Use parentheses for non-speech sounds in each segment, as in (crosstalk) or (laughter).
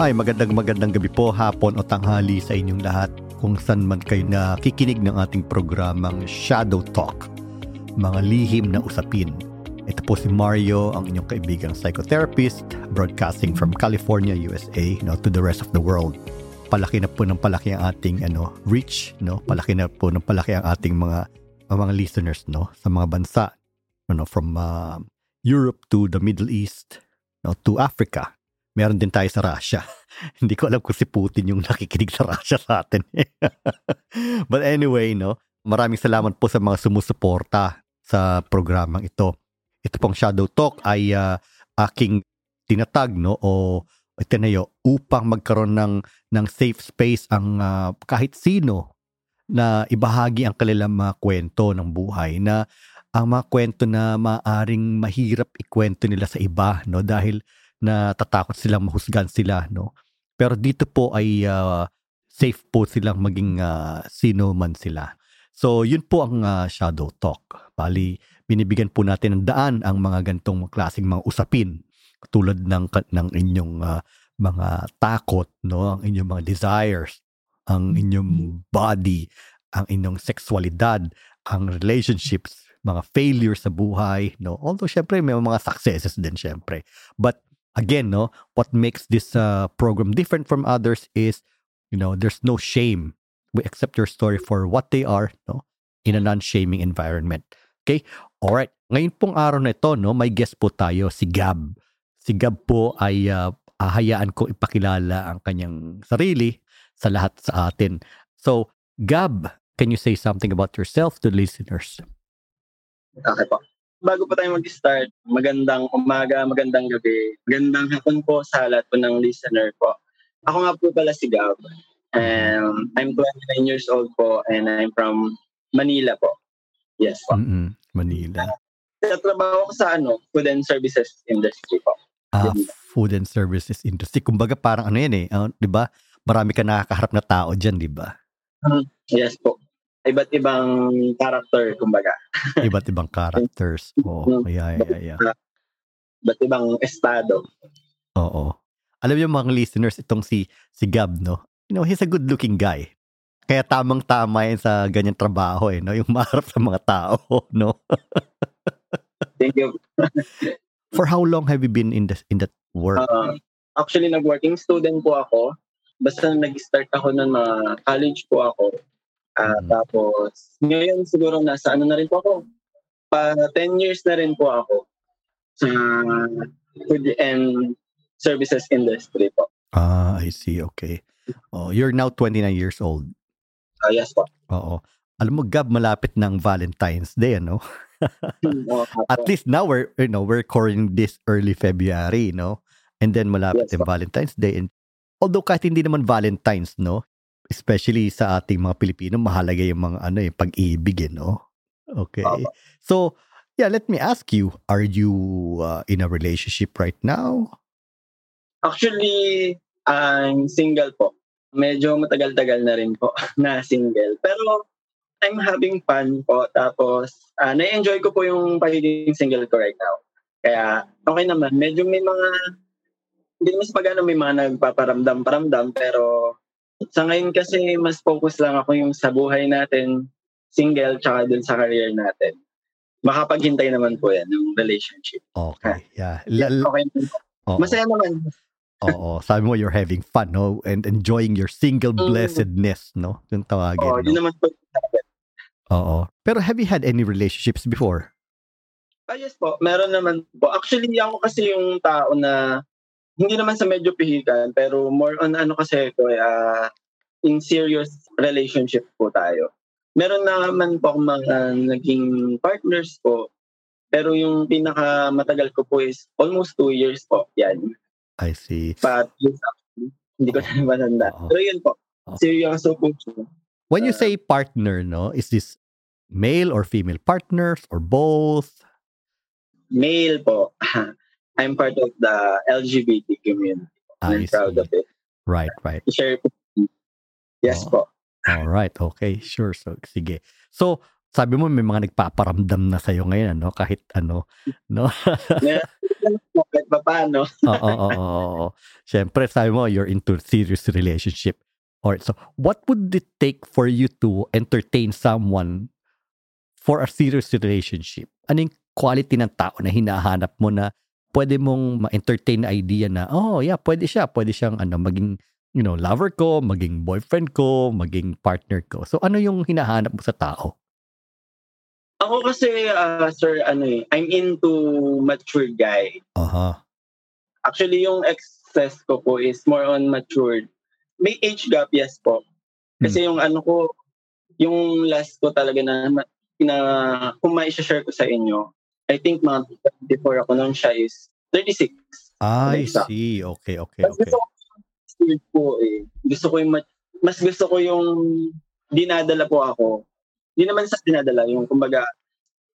Ay, magandang magandang gabi po, hapon o tanghali sa inyong lahat kung saan man kayo nakikinig ng ating programang Shadow Talk, mga lihim na usapin. Ito po si Mario, ang inyong kaibigang psychotherapist, broadcasting from California, USA, no, to the rest of the world. Palaki na po ng palaki ang ating ano, reach, no? Palaki na po ng palaki ang ating mga mga listeners, no, sa mga bansa, no, from uh, Europe to the Middle East, no, to Africa, meron din tayo sa Russia. (laughs) Hindi ko alam kung si Putin yung nakikinig sa Russia sa atin. (laughs) But anyway, no, maraming salamat po sa mga sumusuporta sa programang ito. Ito pong Shadow Talk ay uh, aking tinatag no o itinayo upang magkaroon ng ng safe space ang uh, kahit sino na ibahagi ang kanilang mga kwento ng buhay na ang mga kwento na maaring mahirap ikwento nila sa iba no dahil na tatakot silang mahusgan sila, no? Pero dito po ay uh, safe po silang maging uh, sino man sila. So, yun po ang uh, shadow talk. Bali, binibigyan po natin ng daan ang mga gantong klaseng mga usapin tulad ng ng inyong uh, mga takot, no, ang inyong mga desires, ang inyong body, ang inyong sexualidad, ang relationships, mga failures sa buhay, no. Although syempre may mga successes din syempre. But again, no, what makes this uh, program different from others is, you know, there's no shame. We accept your story for what they are, no, in a non-shaming environment. Okay? All right. Ngayon pong araw na ito, no, may guest po tayo, si Gab. Si Gab po ay uh, ahayaan ko ipakilala ang kanyang sarili sa lahat sa atin. So, Gab, can you say something about yourself to listeners? Okay po bago pa tayo mag-start, magandang umaga, magandang gabi, magandang hapon po sa lahat po ng listener po. Ako nga po pala si Gab. Um, I'm 29 years old po and I'm from Manila po. Yes po. Mm-hmm. Manila. Sa trabaho ko sa ano, food and services industry po. Ah, food and services industry. Kumbaga parang ano yan eh, uh, 'di ba? Marami ka nakakaharap na tao diyan, 'di ba? Uh, yes po iba't ibang character, kumbaga. (laughs) iba't ibang characters. Oo, oh, yeah, yeah, yeah. Iba't ibang estado. Oo. Alam niyo mga listeners, itong si si Gab, no? You know, he's a good-looking guy. Kaya tamang-tama yan sa ganyan trabaho, eh, no? Yung maharap sa mga tao, (laughs) no? Thank you. (laughs) For how long have you been in the, in that work? Uh, actually, nag-working student po ako. Basta nag-start ako ng mga college po ako Uh, mm. Tapos, ngayon siguro nasa ano na rin po ako. Pa 10 years na rin po ako sa food and services industry po. Ah, I see. Okay. Oh, you're now 29 years old. Uh, yes po. Oo. Alam mo, Gab, malapit ng Valentine's Day, ano? (laughs) (laughs) At least now we're, you know, we're recording this early February, no? And then malapit yes, yung Valentine's Day. And although kahit hindi naman Valentine's, no? Especially sa ating mga Pilipino, mahalaga yung mga ano yung pag-ibig, eh, no? Okay. So, yeah, let me ask you, are you uh, in a relationship right now? Actually, I'm single po. Medyo matagal-tagal na rin po (laughs) na single. Pero I'm having fun po. Tapos, uh, na-enjoy ko po yung pagiging single ko right now. Kaya, okay naman. Medyo may mga, hindi naman sa pag may mga nagpaparamdam-paramdam, pero sa ngayon kasi mas focus lang ako yung sa buhay natin, single, tsaka dun sa career natin. Makapaghintay naman po yan, yung relationship. Okay, (laughs) yeah. L- okay. Oo. Masaya naman. Oo, sabi mo you're having fun, no? And enjoying your single mm. blessedness, no? Yung tawagin. Oo, no? yun naman po. Oo. Pero have you had any relationships before? Ah, yes po. Meron naman po. Actually, ako kasi yung tao na hindi naman sa medyo pihikan, pero more on ano kasi ito, uh, in serious relationship po tayo. Meron naman po akong mga naging partners po, pero yung pinaka matagal ko po is almost two years po. Yan. I see. But hindi ko na matanda. Oh. Pero yun po. Oh. Seryoso po. When you say partner, no, is this male or female partners or both? Male po. (laughs) I'm part of the LGBT community. I'm proud of it. Right, right. Share Yes oh. po. All right, okay, sure. So, sige. So, sabi mo may mga nagpaparamdam na sa'yo ngayon, ano? Kahit ano, no? (laughs) kahit pa paano. Oo, oo, oo. Siyempre, sabi mo, you're into serious relationship. Alright, so what would it take for you to entertain someone for a serious relationship? Ano yung quality ng tao na hinahanap mo na pwede mong ma-entertain idea na, oh yeah, pwede siya. Pwede siyang ano, maging you know, lover ko, maging boyfriend ko, maging partner ko. So ano yung hinahanap mo sa tao? Ako kasi, uh, sir, ano eh, I'm into mature guy. Aha. Actually, yung excess ko po is more on matured. May age gap, yes po. Kasi yung ano ko, yung last ko talaga na, na kung may share ko sa inyo, I think mga before ako noon siya is 36. I see. Okay, okay, Mas okay. gusto ko po eh. Gusto ko yung, ma- mas gusto ko yung dinadala po ako. Hindi naman sa dinadala, yung kumbaga,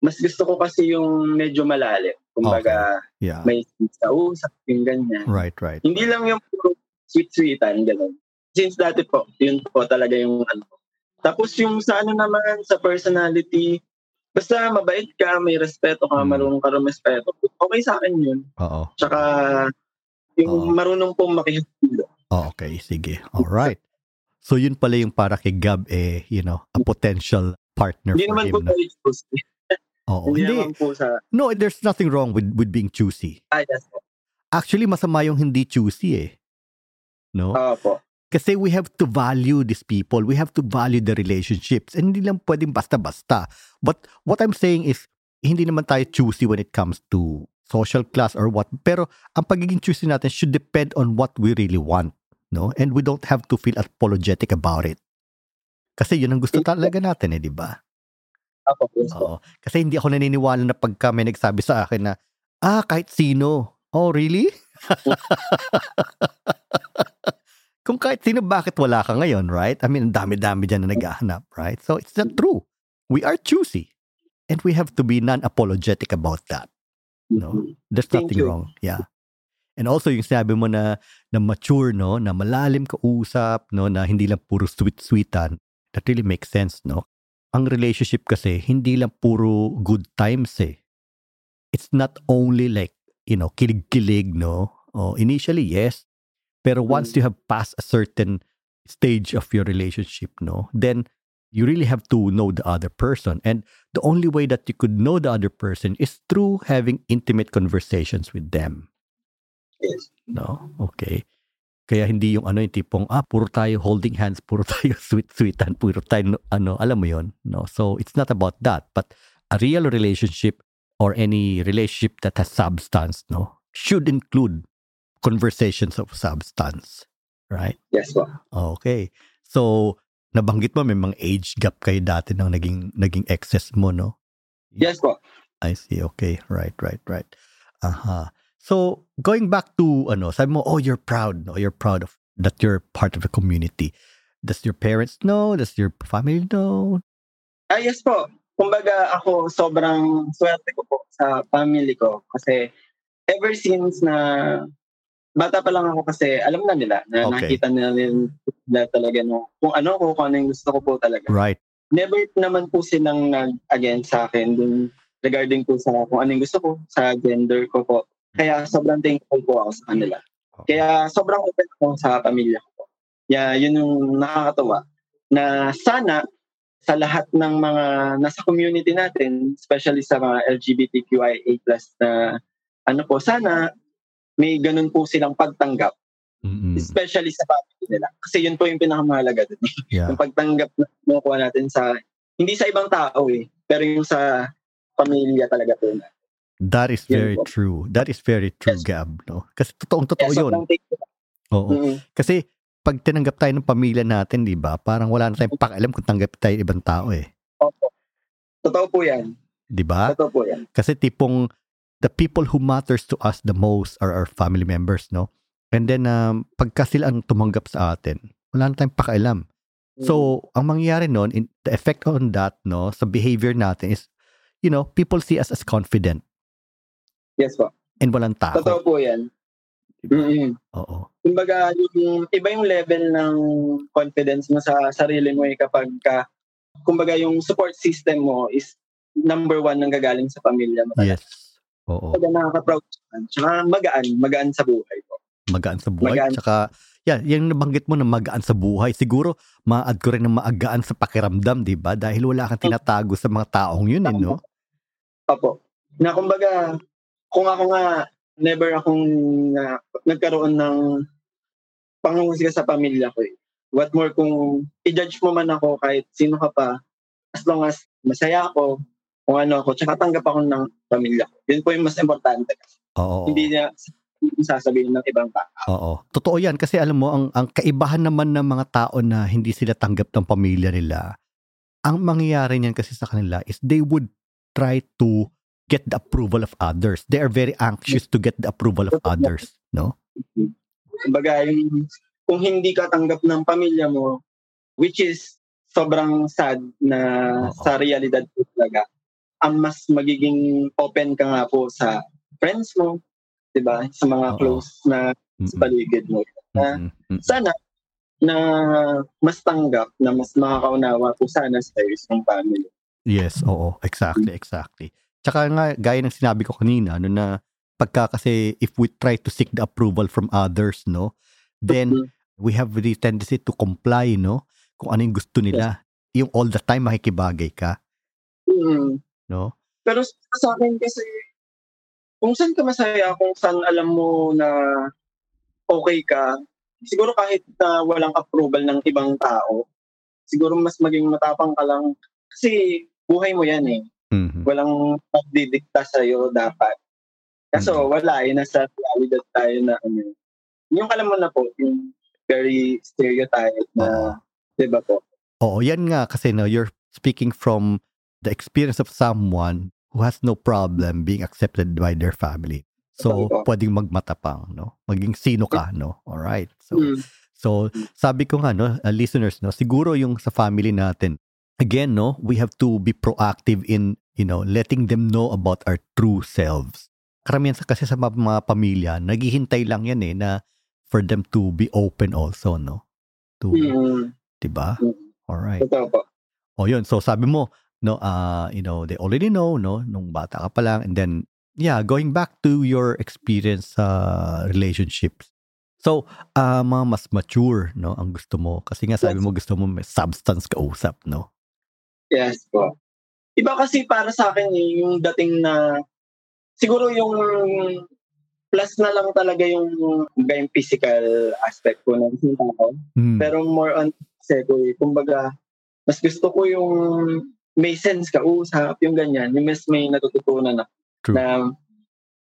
mas gusto ko kasi yung medyo malalim. Kumbaga, Yeah. may sa usap, yung ganyan. Right, right. Hindi lang yung puro sweet-sweetan, gano'n. Since dati po, yun po talaga yung ano. Tapos yung sa ano naman, sa personality, basta mabait ka, may respeto ka, Mm. marunong ka respeto, okay sa akin yun. Oo. Tsaka, yung Oo. marunong pong makikilo. Oh, okay, sige. All right. So yun pala yung para kay Gab eh, you know, a potential partner Hindi for naman him. po na- choosy. Oo, Hindi hindi. naman po sa, No, there's nothing wrong with with being choosy. ah, yes. Actually, masama yung hindi choosy eh. No? Oo po. Kasi we have to value these people. We have to value the relationships. And hindi lang pwedeng basta-basta. But what I'm saying is, hindi naman tayo choosy when it comes to social class or what. Pero ang pagiging choosy natin should depend on what we really want. No? And we don't have to feel apologetic about it. Kasi yun ang gusto talaga natin eh, di ba? Ako. Oo. Kasi hindi ako naniniwala na pagka may nagsabi sa akin na, ah, kahit sino. Oh, really? (laughs) Kung kahit sino, bakit wala ka ngayon, right? I mean, dami-dami dyan na naghahanap, right? So, it's not true. We are choosy. And we have to be non-apologetic about that. No. Mhm. There's Thank nothing you. wrong. Yeah. And also, yung sinabi mo na, na mature, no? Na malalim ka usap, no? Na hindi lang puro sweet-sweetan. That really makes sense, no? Ang relationship kasi, hindi lang puro good times, eh. It's not only like, you know, kilig-kilig, no? Oh, initially, yes. Pero once Mm. you have passed a certain stage of your relationship, no? Then, you really have to know the other person. And the only way that you could know the other person is through having intimate conversations with them. Yes. No? Okay. Kaya hindi yung ano yung tipong, ah, puro tayo holding hands, (laughs) puro tayo sweet-sweetan, puro tayo, no- ano, alam mo yon No? So, it's not about that. But a real relationship or any relationship that has substance, no, should include conversations of substance. Right? Yes po. Okay. So, nabanggit mo may mga age gap kayo dati nang naging naging excess mo, no? Yes po. I see. Okay. Right, right, right. Aha. So, going back to ano, sabi mo, oh, you're proud, no? You're proud of that you're part of a community. Does your parents know? Does your family know? Ah, yes po. Kumbaga ako, sobrang swerte ko po sa family ko. Kasi ever since na bata pa lang ako kasi alam na nila na Okay. nakita nila na talaga no, kung ano ko, kung ano yung gusto ko po talaga. Right. Never naman po silang nag-against sa akin dun regarding po sa kung ano yung gusto ko, sa gender ko po. Kaya sobrang thankful po ako sa kanila. Kaya sobrang open ako sa pamilya ko. Yeah, yun yung nakakatawa na sana sa lahat ng mga nasa community natin, especially sa mga LGBTQIA+ na ano po, sana may ganun po silang pagtanggap, Mm-mm. especially sa family nila. Kasi yun po yung pinakamahalaga dun. Yeah. yung pagtanggap na kinukuha natin sa, hindi sa ibang tao eh, pero yung sa pamilya talaga po na. That is Yun very po. true. That is very true, Yes. Gab, no? Kasi totoong totoo Kaya yun. Oo. Mm, Kasi pag tinanggap tayo ng pamilya natin, di ba? Parang wala na tayong pakialam kung tanggap tayo ng ibang tao eh. opo. Totoo po yan. Di ba? Totoo po yan. Kasi tipong the people who matters to us the most are our family members, no? And then, um, pagka sila ang tumanggap sa atin, wala na tayong pakialam. Mm. So, ang mangyayari nun, in, the effect on that, no, sa behavior natin is, you know, people see us as confident yes po. and walang Totoo takot. po yan. Mm-mm. Oo. Kumbaga, yung, iba yung level ng confidence mo sa sarili mo eh kapag ka, kumbaga yung support system mo is number one nang gagaling sa pamilya mo. Yes. Oo. Kaya nakaka-proud naman. Tsaka magaan, magaan sa buhay po. Magaan sa buhay. Magaan. Tsaka, yeah, yung nabanggit mo na magaan sa buhay, siguro, ma-add ko rin ng maagaan sa pakiramdam, di ba? Dahil wala kang tinatago sa mga taong yun, eh, no? Opo. Na kumbaga, kung ako nga, never akong na, nagkaroon ng panghusga sa pamilya ko eh. What more kung i-judge mo man ako kahit sino ka pa, as long as masaya ako, kung ano ako, tsaka tanggap ako ng pamilya ko. Yun po yung mas importante. Oo. Hindi niya sasabihin ng ibang tao. Oo. Totoo yan kasi alam mo, ang, ang kaibahan naman ng mga tao na hindi sila tanggap ng pamilya nila, ang mangyayari niyan kasi sa kanila is they would try to get the approval of others. They are very anxious to get the approval of others, no? Kumbaga, kung hindi ka tanggap ng pamilya mo, which is sobrang sad na Oo. sa realidad po talaga, ang mas magiging open ka nga po sa friends mo, 'di ba? Sa mga Oo. close na sa paligid mo. Na Mm-mm. Sana na mas tanggap, na mas makakaunawa po sana sa yung family. Yes, oo. Exactly, exactly. Tsaka nga, gaya ng sinabi ko kanina, no, na pagka kasi if we try to seek the approval from others, no, then Mhm. we have the tendency to comply, no? Kung ano yung gusto nila. Yung all the time makikibagay ka, Mhm. No? Pero sa akin kasi, kung saan ka masaya, kung saan alam mo na okay ka, siguro kahit na walang approval ng ibang tao, siguro mas maging matapang ka lang. Kasi buhay mo yan eh. Mhm. Walang magdidikta sa'yo dapat. Kaso Mhm. wala eh, nasa realidad tayo na ano. Yung alam mo na po, yung very stereotype na, di ba po? Oo, yan nga kasi no, you're speaking from the experience of someone who has no problem being accepted by their family. So, Totoo. pwedeng magmatapang, no? Maging sino ka, no? All right. So, Mm. So, sabi ko nga, no, uh, listeners, no, siguro yung sa family natin, again, no, we have to be proactive in, you know, letting them know about our true selves. Karamihan sa, kasi sa mga, mga pamilya, naghihintay lang yan eh, na for them to be open also, no? To, Mm. di ba? Mm. Alright. Totoo po. O yun, so sabi mo, no, uh, you know, they already know, no, nung bata ka pa lang, and then, yeah, going back to your experience sa relationships. So, ah, mga mas mature, no, ang gusto mo. Kasi nga sabi Yes. mo gusto mo may substance ka usap, no? Yes po. Iba kasi para sa akin eh, yung dating na siguro yung plus na lang talaga yung, yung physical aspect ko ng isang tao. Mm. Pero more on kasi ko kumbaga mas gusto ko yung may sense ka usap, yung ganyan, yung mas may natututunan ako True. na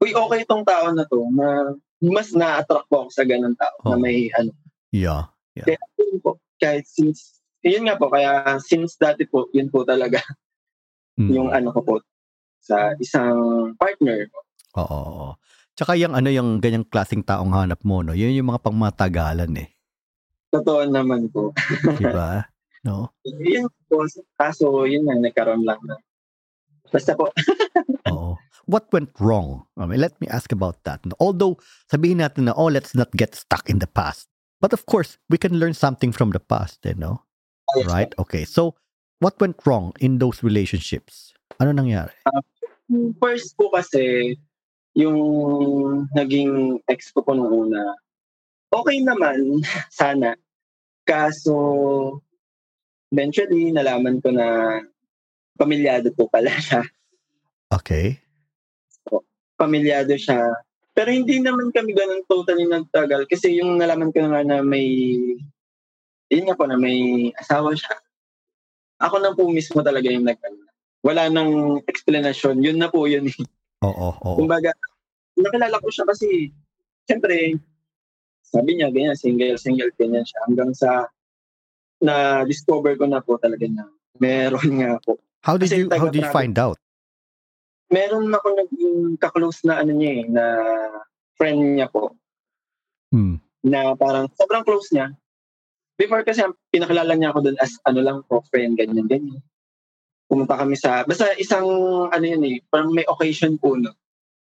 uy, okay itong tao na to, na mas na-attract ko ako sa ganun tao na Oo. may ano. Yeah. Kaya yun po, kahit since, yun nga po, kaya since dati po, yun po talaga Mm. yung ano ko po sa isang partner. Oo. oo. Tsaka yung ano yung ganyang klaseng taong hanap mo, no? Yun yung mga pangmatagalan eh. Totoo naman po. Di ba? (laughs) no? yun po, kaso yun nga, nagkaroon lang na. Basta po, (laughs) Oo. What went wrong? I mean, let me ask about that. Although, sabihin natin na, oh, let's not get stuck in the past. But of course, we can learn something from the past, you know? Right? Okay. So, what went wrong in those relationships? Ano nangyari? First po kasi, yung naging ex ko po nung una, okay naman, (laughs) sana. Kaso, eventually, nalaman ko na pamilyado po pala siya. Okay. Pamilyado siya. Pero hindi naman kami ganun totally nagtagal kasi yung nalaman ko nga na may, yun nga po na may asawa siya. Ako na po mismo talaga yung nag Wala nang explanation. Yun na po yun. eh. Oo, oo. Kumbaga, nakilala ko siya kasi, siyempre, sabi niya, ganyan, single, single, ganyan siya. Hanggang sa, na-discover ko na po talaga na meron nga po. How did kasi you how did you find out? Meron ako naging kaklose na ano niya eh, na friend niya po, Hmm. na parang sobrang close niya. Before kasi, pinakilala niya ako doon as ano lang po, friend, ganyan, ganyan. Pumunta kami sa, basta isang, ano yun eh, parang may occasion po, no?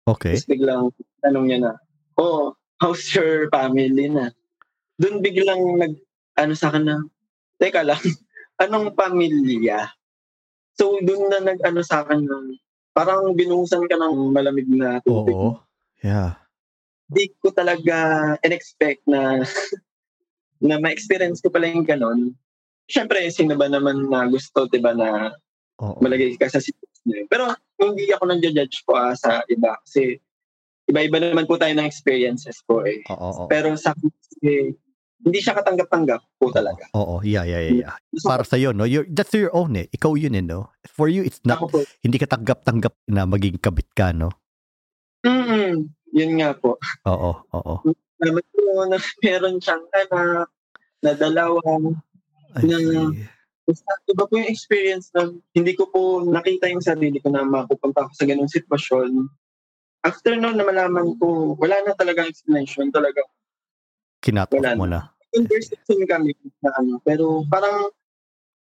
Okay. Tapos biglang tanong niya na, oh, how's your family na? Doon biglang nag, ano sa akin na, teka lang, (laughs) anong pamilya? So doon na nag, ano sa akin na, parang binuhusan ka ng malamig na tubig. Oo. Yeah. Di ko talaga in-expect na (laughs) na ma-experience ko pala yung ganon. Siyempre, sino ba naman na gusto, di ba, na Oo. malagay ka sa situation na yun. Pero hindi ako nang judge po ah, sa iba kasi iba-iba naman po tayo ng experiences po eh. Oo. oo. Pero sa akin kasi, hindi siya katanggap-tanggap po talaga. Oo, yeah, yeah, yeah, yeah. Para sa no? You're, that's your own eh. Ikaw yun eh, no? For you, it's not, po, hindi ka tanggap-tanggap na maging kabit ka, no? mm yun nga po. Oo, oo. Naman po na meron siyang anak, na dalawang, I Na-. Basta iba po yung experience na hindi ko po nakita yung sarili ko na mapupunta ako sa ganung sitwasyon. After noon na malaman ko, wala na talagang explanation talaga. Kinat Wala mo na. Conversation kami na ano, pero parang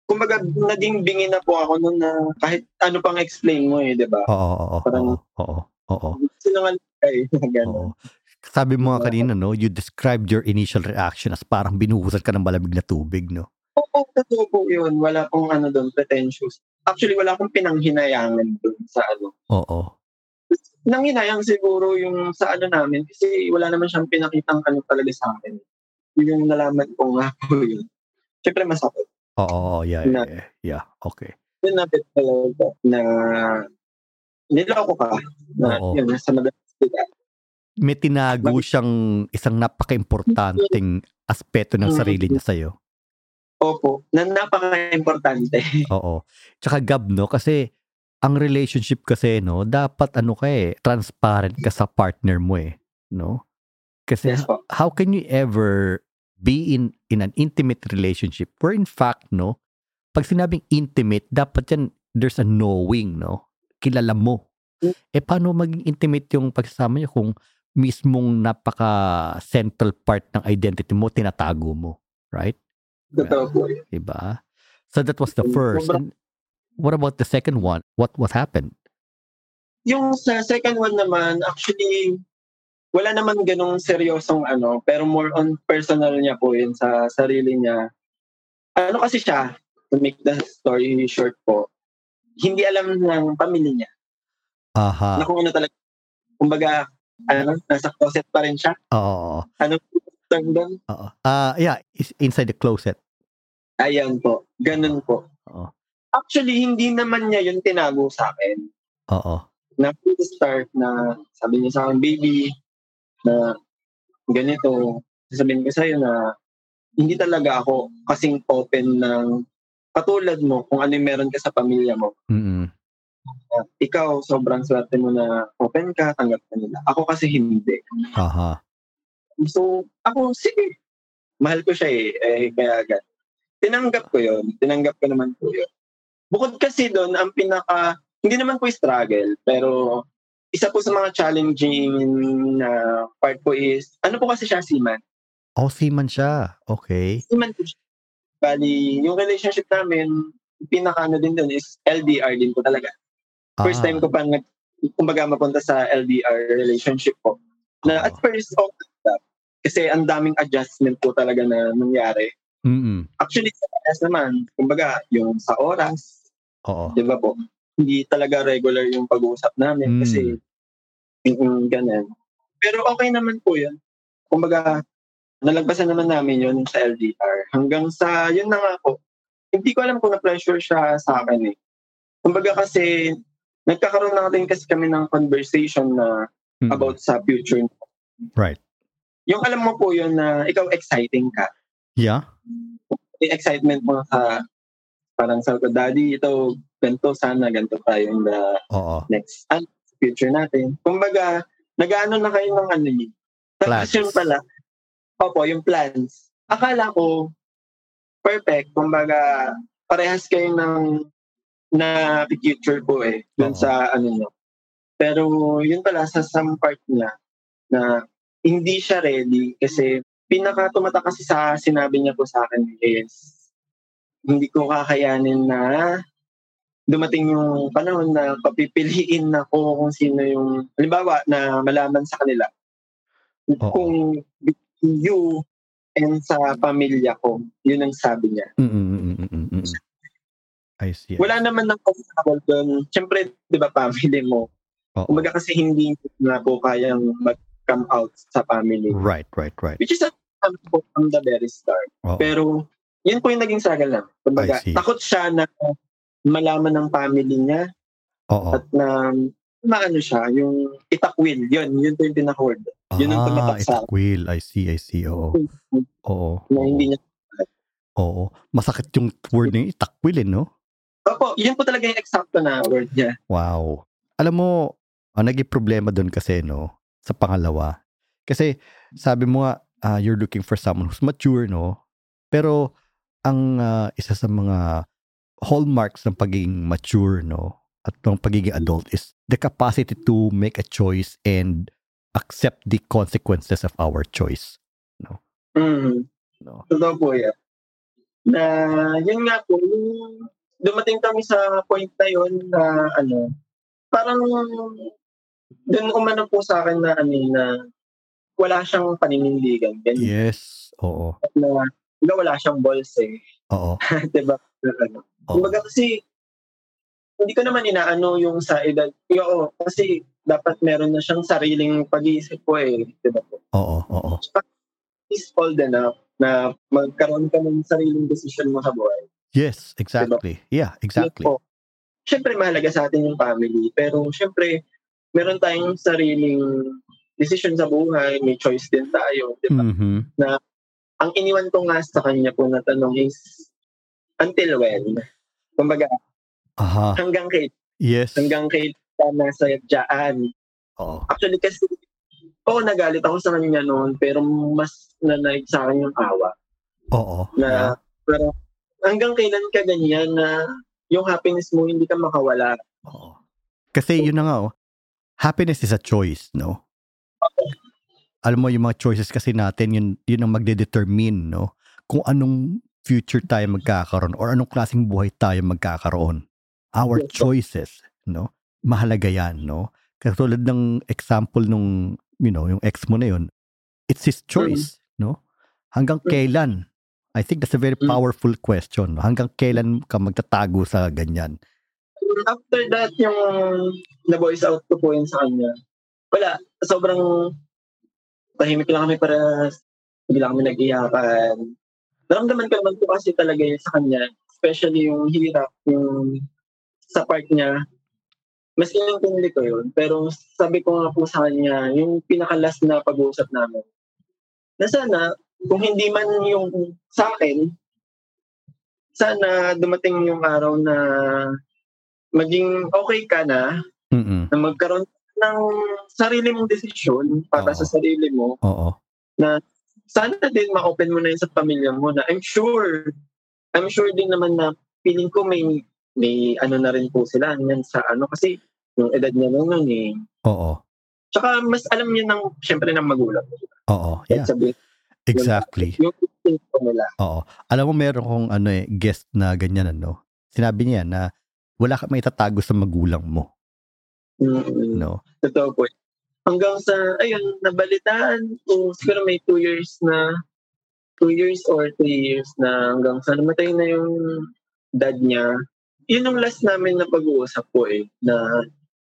kumbaga naging bingi na po ako noon na kahit ano pang explain mo eh, di ba? Oo, oo, oo, Parang- oo, oo. Sinangal eh, (laughs) gano'n. Oo. Sabi mo nga kanina, no, you described your initial reaction as parang binuhusan ka ng malamig na tubig, no? Oo, totoo po yun. Wala pong ano doon, pretentious. Actually, wala akong pinanghinayangan doon sa ano. Oo. Nanghinayang siguro yung sa ano namin kasi wala naman siyang pinakitang ano talaga sa akin. Yun Yung nalaman ko nga po yun. Siyempre masakit. Oo, oo, yeah, yeah, yeah, yeah. Okay. Yun na bit talaga na niloko ka. Na, Oo. yun, nasa madalas. May tinago siyang isang napaka-importanting aspeto ng sarili niya sa'yo. Opo, na napaka-importante. (laughs) Oo. Tsaka Gab, no? Kasi ang relationship kasi, no, dapat ano ka eh, transparent ka sa partner mo eh. No? Kasi yes po. how can you ever be in in an intimate relationship where in fact, no, pag sinabing intimate, dapat yan, there's a knowing, no? Kilala mo. Mm. Eh, paano maging intimate yung pagsasama niyo kung mismong napaka-central part ng identity mo, tinatago mo. Right? Totoo po yun. Diba? So that was the first. And what about the second one? What what happened? Yung sa second one naman, actually, wala naman ganong seryosong ano, pero more on personal niya po yun sa sarili niya. Ano kasi siya, to make the story short po, hindi alam ng pamilya niya Aha. na kung ano talaga. Kumbaga, ano, nasa closet pa rin siya. Oo. Ano term doon? Oo. Ah, yeah, is inside the closet. Ayan po. Ganun po. Oo. Actually, hindi naman niya yun tinago sa akin. Oo. na start na sabi niya sa akin, baby, na ganito, sasabihin ko sa'yo na hindi talaga ako kasing open ng katulad mo kung ano yung meron ka sa pamilya mo. Mm. Na ikaw, sobrang swerte mo na open ka, tanggap ka nila. Ako kasi hindi. Aha. So, ako, sige. Mahal ko siya eh. eh kaya agad. Tinanggap ko yon Tinanggap ko naman po yun. Bukod kasi doon, ang pinaka, hindi naman po struggle, pero isa po sa mga challenging na part po is, ano po kasi siya, seaman. Oh, seaman siya. Okay. Seaman po siya. Bali, yung relationship namin, pinaka ano din doon is LDR din po talaga. First Ah, time ko pa nag, kumbaga mapunta sa LDR relationship ko. Na at Oo. first, okay lang. Kasi ang daming adjustment po talaga na nangyari. Mm. Actually, sa oras naman, kumbaga, yung sa oras, Oo. di ba po, hindi talaga regular yung pag-uusap namin Mm. kasi mm, ganun. Pero okay naman po yun. Kumbaga, nalagpasan naman namin yun sa LDR. Hanggang sa, yun na nga po, hindi ko alam kung na-pressure siya sa akin eh. Kumbaga kasi, nagkakaroon na din kasi kami ng conversation na Mm. about sa future. Right. Yung alam mo po yun na ikaw exciting ka. Yeah. yung excitement mo sa parang sa ko, daddy, ito, ganito, sana ganito tayo in the Oo. next ano, future natin. Kumbaga, nag-ano na kayo ng ano yun. Tapos Plans. yun pala, opo, yung plans. Akala ko, perfect. Kumbaga, parehas kayo ng na future po eh, dun Oo. sa ano nyo. Pero yun pala, sa some part niya, na hindi siya ready kasi pinaka tumata kasi sa sinabi niya po sa akin is hindi ko kakayanin na dumating yung panahon na papipiliin ako kung sino yung halimbawa na malaman sa kanila Oo. kung you and sa pamilya ko yun ang sabi niya Mm, mm, mm, mm, mm, mm. I see. Wala naman ng obstacle doon. Siyempre, di ba, family mo. Oo. Kumbaga kasi hindi na po kayang mag-come out sa family. Right, right, right. Which is a from the very start. Oo. Pero, yun po yung naging struggle lang. Kumbaga, takot siya na malaman ng family niya Oo. at na maano siya, yung itakwil. Yun, yun po yung pinaka-word. yun ang ah, tumatak sa- itakwil. I see, I see. Oo. Oo. Na hindi niya. Oo. Masakit yung word yung itakwil eh, no? Opo, yun po talaga yung eksakto na word niya. Wow. Alam mo, ang naging problema doon kasi, no, sa pangalawa. Kasi, sabi mo nga, ah, you're looking for someone who's mature, no? Pero, ang ah, isa sa mga hallmarks ng pagiging mature, no? At ng pagiging adult is the capacity to make a choice and accept the consequences of our choice. Mm. No? Totoo po yan. Na, yun nga po, yung dumating kami sa point na yun na ano, parang dun umano po sa akin na ano na wala siyang paninindigan. Ganyan. Yes. Oo. Na, diba wala siyang balls eh. Oo. (laughs) diba? Oo. Kumbaga kasi, hindi ko naman inaano yung sa edad. Yo, kasi dapat meron na siyang sariling pag-iisip po eh. Diba po? Oo. Oo. He's old enough na magkaroon ka ng sariling decision mo sa buhay. Yes, exactly. Yeah, exactly. Po. Siyempre, mahalaga sa atin yung family. Pero, siyempre, meron tayong sariling decision sa buhay. May choice din tayo. Di ba? Mhm. Ang iniwan ko nga sa kanya po na tanong is, until when? Kumbaga, Aha. hanggang kay, Yes. hanggang kay ka nasa dyan. Oo. Actually, kasi, oo, nagalit ako sa kanya noon, pero mas nanaig sa akin yung awa. Oo. Na, Yeah. pero, hanggang kailan ka ganyan na yung happiness mo hindi ka makawala. Oo. Kasi yun na nga, oh, happiness is a choice, no? Alam mo, yung mga choices kasi natin, yun, yun ang magde-determine, no? Kung anong future tayo magkakaroon or anong klaseng buhay tayo magkakaroon. Our choices, no? Mahalaga yan, no? Katulad ng example nung, you know, yung ex mo na yun, it's his choice, no? Hanggang Mm. kailan? I think that's a very Mm. powerful question. No? Hanggang kailan ka magtatago sa ganyan? After that, yung na-voice out ko po yun sa kanya, wala, sobrang tahimik lang kami para hindi lang kami nag-iyakan. Naramdaman ko naman po kasi talaga yun sa kanya, especially yung hirap, yung sa part niya, mas inintindi ko yun. Pero sabi ko nga po sa kanya, yung pinaka-last na pag-uusap namin, na sana, kung hindi man yung sa akin, sana dumating yung araw na maging okay ka na, Mm-mm. na magkaroon ng sarili mong desisyon para Oo. sa sarili mo, Oo. sana din ma-open mo na yun sa pamilya mo na I'm sure, I'm sure din naman na feeling ko may may ano na rin po sila yan sa ano kasi yung edad niya na nun eh. Oo. Tsaka mas alam niya ng, syempre ng magulang. Oo. Yeah. sabihin, Exactly. yung nila. Oo. Alam mo, meron kong ano eh, guest na ganyan, ano. Sinabi niya na wala ka may tatago sa magulang mo. Mm, No? Totoo po. Hanggang sa, ayun, nabalitaan ko, siguro may two years na, two years or three years na hanggang sa namatay na yung dad niya. Yun yung last namin na pag-uusap po eh, na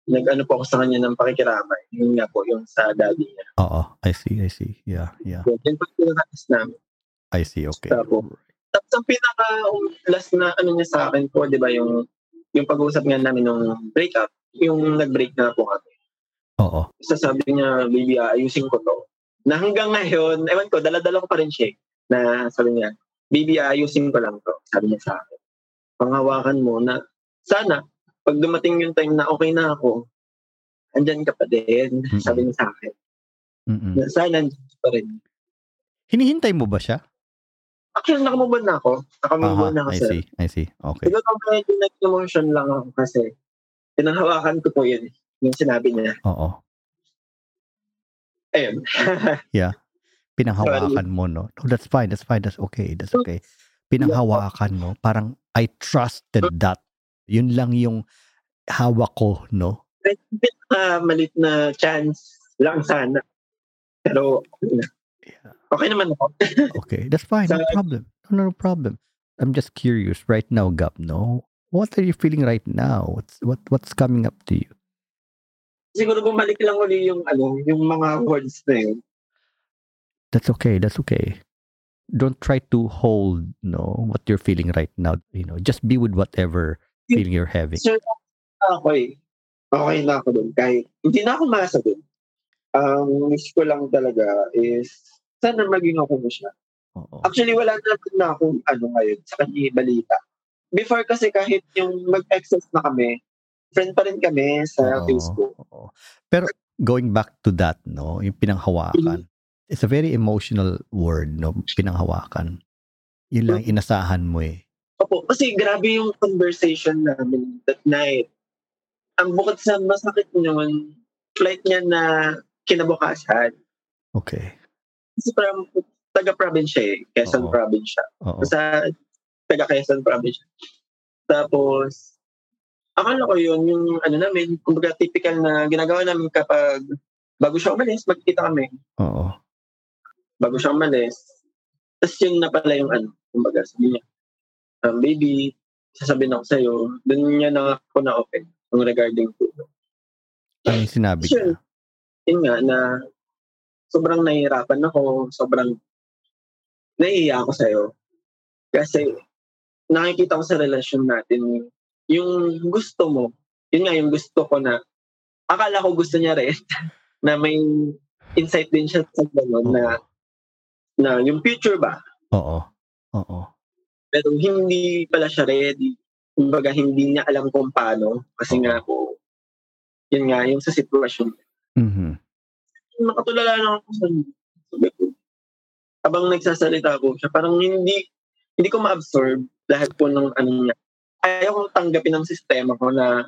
nag-ano po ako sa kanya ng pakikiramay. Yun nga po, yung sa daddy niya. Oo. I see, I see. Yeah, yeah. So, yun po yung last namin. I see, okay. Tapos, Tapos ang pinaka um, last na ano niya sa akin po, di ba, yung, yung pag-uusap nga namin nung breakup, yung nag-break na po kami. Oo. sasabi niya, baby, ayusin ko to. Na hanggang ngayon, ewan ko, daladala ko pa rin siya. eh, Na sabi niya, baby, ayusin ko lang to. Sabi niya sa akin. Panghawakan mo na, sana, pag dumating yung time na okay na ako, andyan ka pa din. Mm-mm. Sabi niya sa akin. Mm-mm. Na, sana, andyan pa rin. Hinihintay mo ba siya? Actually, nakamove na ako. Nakamove na ako, I sir. see, I see. Okay. Siguro medyo nag-emotion lang ako kasi pinanghawakan ko po yun. Yung sinabi niya. Oo. Ayun. (laughs) Pinanghawakan mo, no? No, that's fine, that's fine, that's okay, that's okay. Pinanghawakan mo, parang I trusted that. Yun lang yung hawak ko, no? pinaka malit na chance lang sana. Pero, Yeah. okay naman ako. (laughs) Okay, that's fine, no problem. No, no problem. I'm just curious right now, Gab, no? what are you feeling right now? What's what what's coming up to you? Siguro bumalik lang uli yung ano, yung mga words na yun. That's okay. That's okay. Don't try to hold no what you're feeling right now. You know, just be with whatever feeling you're having. Sure, ako eh. Okay na ako dun. Kahit hindi na ako masa dun. Ang wish ko lang talaga is sana maging ako na siya. Oo. Actually, wala na na akong ano ngayon sa kanya balita. Before kasi kahit yung mag-excess na kami, friend pa rin kami sa Oo, Facebook. oo. Pero going back to that, no, yung pinanghawakan. It's a very emotional word, no, pinanghawakan. Yun lang inasahan mo eh. Opo, kasi grabe yung conversation namin that night. Ang bukod sa masakit yun, flight niya na kinabukasan. Okay. Kasi from taga-province siya eh. Quezon Oo. province siya. Oo. Sa taga-Quezon province. Tapos, akala ko yun, yung ano namin, kumbaga typical na ginagawa namin kapag bago siya umalis, magkita kami. Oo. Bago siya umalis. Tapos yun na pala yung ano, kumbaga sabi niya, um, baby, sasabihin ako sa'yo, dun niya na ako na open yung regarding to. Ano yung sinabi niya? Yun nga, na sobrang nahihirapan ako, sobrang nahihiya ako sa'yo. Kasi nakikita ko sa relasyon natin, yung gusto mo, yun nga yung gusto ko na, akala ko gusto niya rin, (laughs) na may insight din siya sa gano'n na, na yung future ba, Oo. Oo. pero hindi pala siya ready. Kumbaga, hindi niya alam kung paano. Kasi nga po, yun nga, yung sa sitwasyon. Mhm. Nakatulala lang ako sa sabi ko. Habang nagsasalita ko siya, parang hindi, hindi ko ma-absorb lahat po ng ano niya. Ayaw kong tanggapin ng sistema ko na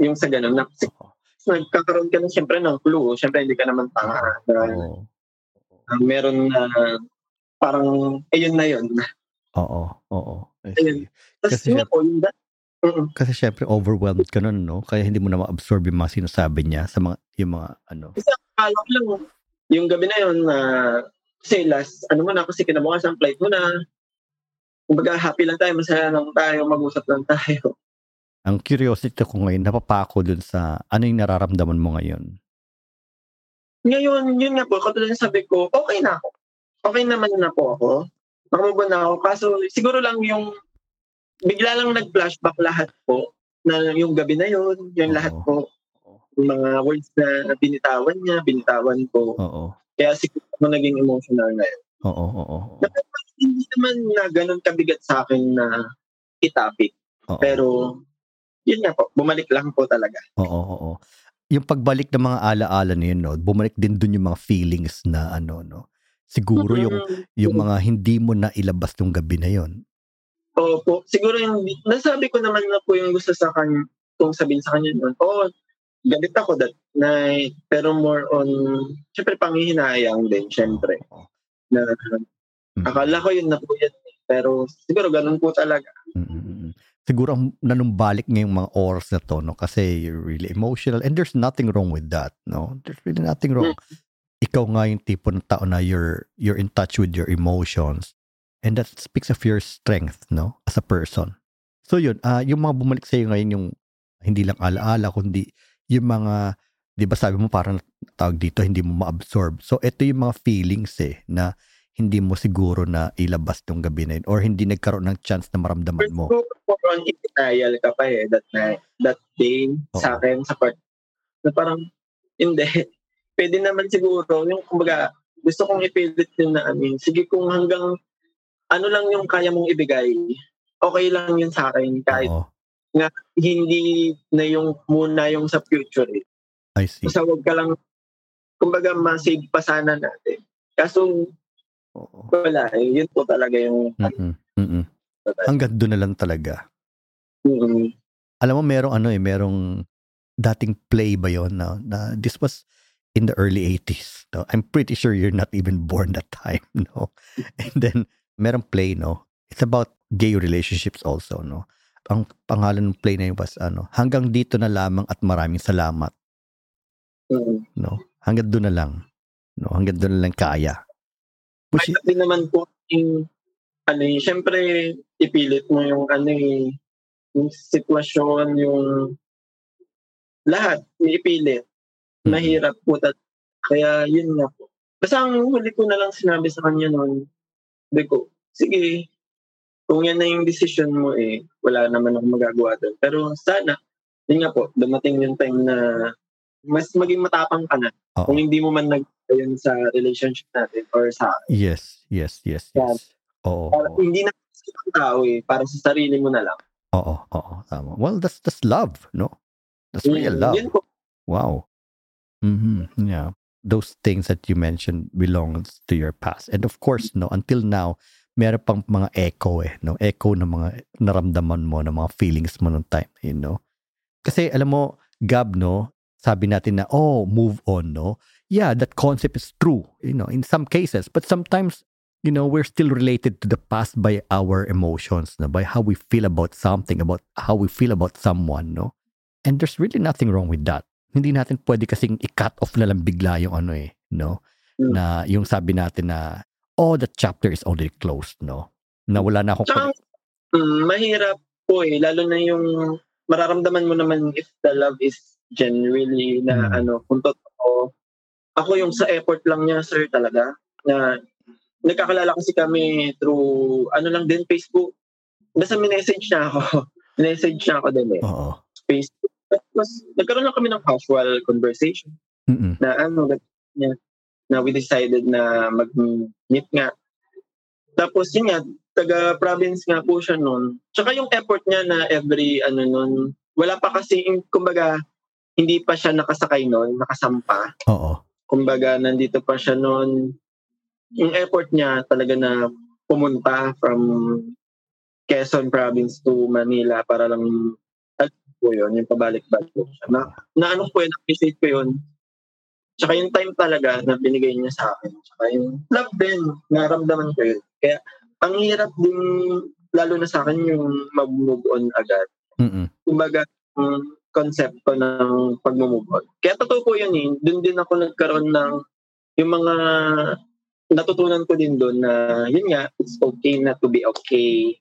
yung sa ganun. Na, Oo. nagkakaroon ka na siyempre ng clue. Siyempre, hindi ka naman tanga. Na, na meron na parang, ayun na yun. Oo. Oo. Ayun. Tapos yun po, yung Kasi syempre overwhelmed ka nun, no? Kaya hindi mo na ma-absorb yung mga sinasabi niya sa mga, yung mga, ano. Kasi akala ko lang, yung gabi na yun, na kasi last, ano mo na, kasi kinabukasan flight mo na, kumbaga happy lang tayo, masaya lang tayo, mag-usap lang tayo. Ang curiosity ko ngayon, napapako dun sa ano yung nararamdaman mo ngayon. Ngayon, yun nga po, katulad ng sabi ko, okay na ako. Okay naman na po ako. Nakamove on na ako. Kaso siguro lang yung bigla lang nag-flashback lahat po na yung gabi na yun, yung Oo. lahat po, yung mga words na binitawan niya, binitawan ko. Oo. Kaya siguro ako naging emotional na yun. Oo. Oo. Oo. Hindi naman na ganun kabigat sa akin na itapik. Oo. Pero, yun nga po, bumalik lang po talaga. Oo. Oo. Yung pagbalik ng mga alaala na yun, no? Bumalik din dun yung mga feelings na ano, no? Siguro yung Mm, yung mga hindi mo na ilabas nung gabi na yon. Opo, siguro yung, nasabi ko naman na po yung gusto sa kanya, kung sabihin sa kanya nun, oo, galit ako that night, pero more on, syempre panghihinayang din, syempre. Na, Mm. akala ko yun na po eh. pero siguro ganun po talaga. Mm-mm. Siguro ang nanumbalik ngayong mga oras na to, no? Kasi you're really emotional and there's nothing wrong with that, no? There's really nothing wrong. Ikaw nga yung tipo ng tao na you're, you're in touch with your emotions and that speaks of your strength, no? As a person. So yun, ah yung mga bumalik sa'yo ngayon yung hindi lang alaala, kundi yung mga, di ba sabi mo parang tawag dito, hindi mo ma-absorb. So ito yung mga feelings eh, na hindi mo siguro na ilabas nung gabi na yun or hindi nagkaroon ng chance na maramdaman mo. On denial ka pa eh, that night, that day, sa Oo. akin, sa part, na parang, hindi, pwede naman siguro, yung kumbaga, gusto kong ipilit yun na, I mean, sige kung hanggang, ano lang yung kaya mong ibigay, okay lang yun sa akin, kahit Oo, hindi na yung muna yung sa future eh. I see. Basta huwag ka lang, kumbaga, masave pa sana natin. Kaso, Oo. wala eh. Yun po talaga yung, Mm-mm. Mm-mm. Hanggang doon na lang talaga. Mm, Alam mo, merong ano eh, merong dating play ba yon na, na this was in the early 80s. No? I'm pretty sure you're not even born that time. (laughs) No? And then, merong play, no? It's about gay relationships also, no? Ang pangalan ng play na yun was, ano, hanggang dito na lamang at maraming salamat, mm. no? Hanggang doon na lang. No? Hanggang doon na lang kaya. Which, May din naman po yung ano eh, syempre, ipilit mo yung ano eh, yung sitwasyon, yung lahat, ipilit. Mm. Mahirap po. Tat- Kaya yun nga po. Basta ang huli ko na lang sinabi sa kanya noon, sabi ko, sige, kung yan na yung decision mo eh, wala naman akong magagawa doon. Pero sana, yun nga po, dumating yung time na mas maging matapang ka na. Oo. Kung hindi mo man nag yun sa relationship natin or sa Yes, yes, yes, yes. Oo. para, hindi na sa tao eh, para sa sarili mo na lang. Oo, oo, tama. Well, that's that's love, no? That's real Yun- love. Yun po. Wow. hmm Yeah. Those things that you mentioned belongs to your past. And of course, no, until now, meron pang mga echo eh, no? Echo ng mga naramdaman mo, ng mga feelings mo nung time, you know? Kasi alam mo, Gab, no, sabi natin na, oh, move on, no? Yeah, that concept is true, you know, in some cases. But sometimes, you know, we're still related to the past by our emotions, no? by how we feel about something, about how we feel about someone, no? And there's really nothing wrong with that. Hindi natin pwede kasing i-cut off na lang bigla yung ano eh, no? Mm. Na yung sabi natin na, oh, the chapter is already closed, no? Na wala na akong... Tsaka, mm, mahirap po eh, lalo na yung mararamdaman mo naman if the love is genuinely na Mm. ano, kung totoo. Ako yung sa effort lang niya, sir, talaga, na nagkakalala kasi kami through, ano lang din, Facebook. Basta minessage niya ako. (laughs) minessage niya ako din eh. Oo. Facebook. Tapos, nagkaroon lang kami ng casual conversation Mm-mm. na ano, niya, na we decided na mag-meet nga. Tapos yun nga, taga-province nga po siya noon. Tsaka yung effort niya na every ano noon, wala pa kasi, kumbaga, hindi pa siya nakasakay noon, nakasampa. Oo. Kumbaga, nandito pa siya noon. Yung effort niya talaga na pumunta from Quezon province to Manila para lang po yun, yung pabalik-balik po siya. Na, na ano po yun, appreciate ko yun. Tsaka yung time talaga na binigay niya sa akin. Tsaka yung love din, naramdaman ko yun. Kaya ang hirap din, lalo na sa akin, yung mag-move on agad. Mm-mm. Kumbaga, yung concept ko ng pag-move on. Kaya totoo po yun eh. Doon din ako nagkaroon ng yung mga natutunan ko din doon na yun nga, it's okay not to be okay.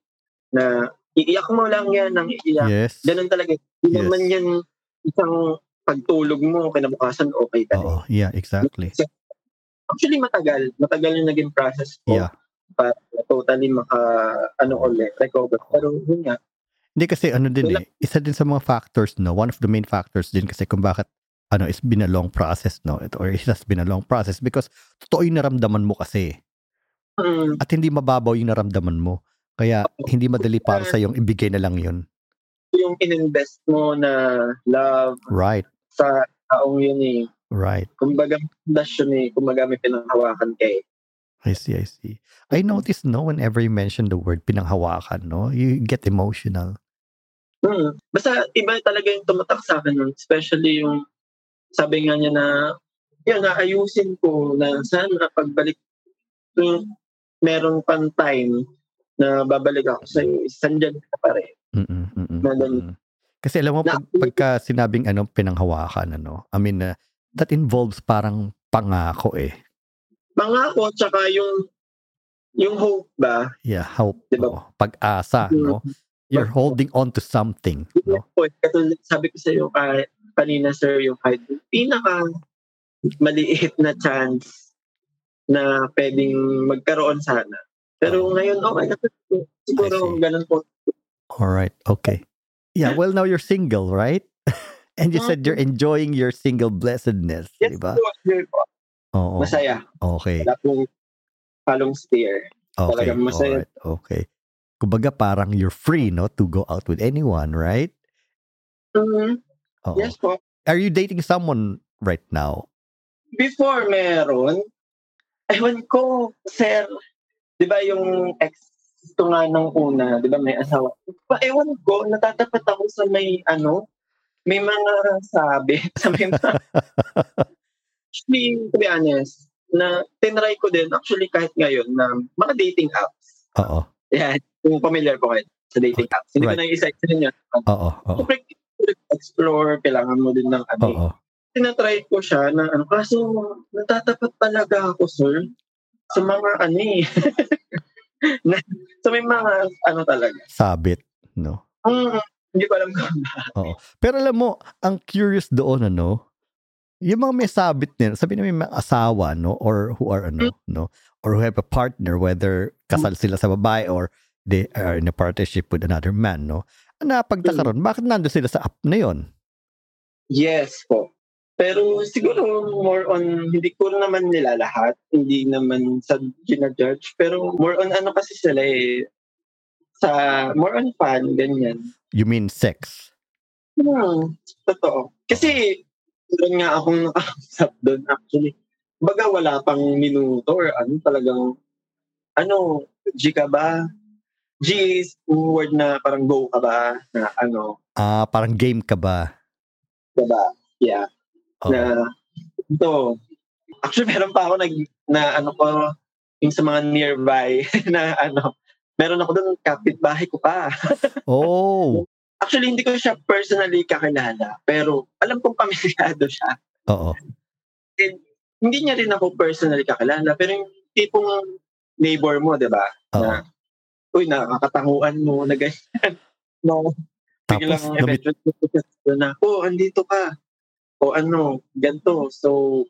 Na iiyak mo lang yan ng iiyak. Yes. Ganun talaga. Hindi Yes. naman yan isang pagtulog mo, kinabukasan okay ka. Oo. Yeah, exactly. Actually, matagal. Matagal yung naging process ko Yeah. para totally maka, ano ulit, recover. Pero yun nga, Hindi kasi ano din eh, isa din sa mga factors, no? One of the main factors din kasi kung bakit ano, it's been a long process, no? It, or it has been a long process because totoo yung naramdaman mo kasi. mm, At hindi mababaw yung naramdaman mo. Kaya hindi madali para sa yung ibigay na lang yun. yung ininvest mo na love Right, sa taong yun eh. right. Kumbaga, dash yun eh. Kumbaga, may pinanghawakan kay. I see, I see. I noticed, no, whenever you mention the word pinanghawakan, no, you get emotional. Hmm. Basta, iba talaga yung tumatak sa akin nun. Especially yung, sabi nga niya na, yun, naayusin ko na sana pagbalik, yung meron pang time na babalik ako sa iyo, sandyan ka pa rin. Mm-mm, mm-mm, Madali. mm-mm. Kasi alam mo, Na- pag, pagka sinabing ano, pinanghawakan, ano, I mean, uh, that involves parang pangako eh. Pangako, tsaka yung, yung hope ba? Yeah, hope. Diba? oo. Pag-asa, no? You're holding on to something, no? katulad sabi ko sa iyo kahit kanina sir, yung kahit pinaka maliit na chance na pwedeng magkaroon sana. Pero Oo. ngayon, okay. Siguro ganun po. All right, okay. Yeah, well, now you're single, right? (laughs) And you said you're enjoying your single blessedness, Yes, di ba? po. Oo. Masaya. Okay. Wala pong palong steer. Okay. Talagang masaya. Alright, okay. Kumbaga parang you're free, no, to go out with anyone, right? Mhm. Oo. Yes po. Are you dating someone right now? Before meron, ewan ko, sir, di ba yung ex ko nga nung una, di ba may asawa. Pa, ewan ko, natatapat ako sa may ano, may mga sabi, (laughs) sa may mga, (laughs) actually, to be honest, na tinry ko din, actually kahit ngayon, na mga dating apps. Oo. Yan, yung familiar ko kayo sa dating apps. Hindi ko Right. na isa isa ninyo. Oo. Oo. Explore, kailangan mo din ng ano, Oo. tinatry ko siya na ano, kaso natatapat talaga ako, sir, sa mga ano eh. (laughs) so may mga ano talaga. Sabit, no? Mm, hindi ko alam kung Oo. Pero alam mo, ang curious doon, ano, yung mga may sabit nila, sabi na may mga asawa, no? Or who are, ano, no? Or who have a partner, whether kasal sila sa babae or they are in a partnership with another man, no? Ang napagtaka ron, bakit nando sila sa app na yon? Yes po. Pero siguro more on, hindi ko naman nila lahat. Hindi naman sa gina-judge. Pero more on ano kasi sila eh. Sa, more on fun, ganyan. You mean sex? Hmm, totoo. Kasi, meron nga akong nakausap doon actually. Baga wala pang minuto or ano talagang, ano, G ka ba? G is word na parang go ka ba? Na ano, Ah, parang game ka ba? ka ba? Yeah. Oo. na ito. Actually, meron pa ako nag, na ano ko, yung sa mga nearby (laughs) na ano, meron ako doon kapitbahay ko pa. (laughs) Oh, Actually, hindi ko siya personally kakilala, pero alam kong pamilyado siya. oo. And hindi niya rin ako personally kakilala, pero yung tipong neighbor mo, di ba? Na, uy, nakakatanguan mo, na ganyan. (laughs) No, Tapos, biglang eventually na, oh, andito ka. O ano, ganito. So,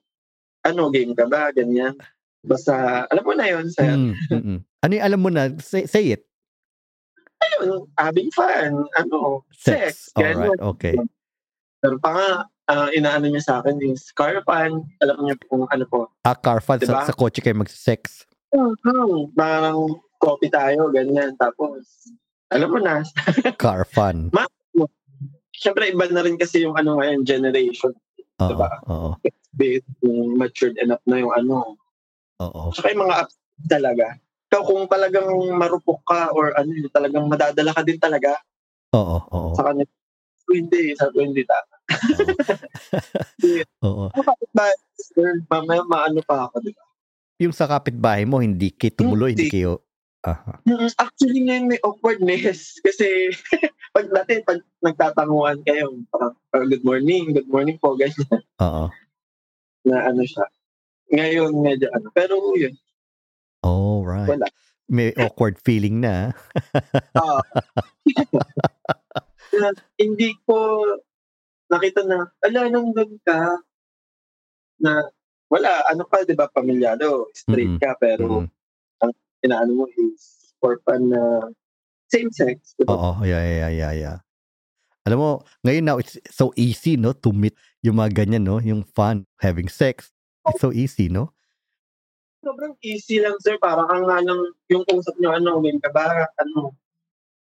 ano, game ka ba? Ganyan. Basta, alam mo na yun, sir. mm, mm, mm. Ano yung alam mo na? Say, say it. Ayun, having fun. Ano, Sex. sex. Alright, okay. Pero pa nga, ah, inaano niya sa akin is car fun. Alam niyo kung ano po. Ah, car fun. Diba? Sa, sa kotse kayo mag-sex. Hmm, parang coffee tayo, ganyan. Tapos, alam mo na, Car fun. (laughs) syempre iba na rin kasi yung ano ngayon, generation. Oo, Diba? oo, Bit, yung matured enough na yung ano, oo. Tsaka yung mga apps talaga. Ikaw kung talagang marupok ka or ano, yun, talagang madadala ka din talaga Oo, oo. sa kanya. So, hindi, sa ko hindi tama. Oo. Sir, mamaya maano pa ako, di ba? Yung sa kapitbahay mo, hindi kayo tumuloy, hindi Hindi. kayo... Mm, Actually, ngayon may awkwardness. (laughs) Kasi, pag dati, pag nagtatanguan kayo, parang, oh, good morning, good morning po, ganyan, Oo. na ano siya. Ngayon, medyo ano. Pero yun, Oh, right. Wala. May awkward feeling na. (laughs) ah, (laughs) na hindi ko nakita na, ala, nung doon ka, na, wala, ano ka, di ba, pamilyado, straight Mm-mm. ka, pero Mm. inaano mo is for fun na same sex, di ba? Oo, yeah, yeah, yeah, yeah. Alam mo, ngayon now, it's so easy, no, to meet yung mga ganyan, no, yung fun, having sex. It's so easy, no? Sobrang easy lang, sir. Parang ang nga lang, yung usap nyo, ano, game ka ba? Ano,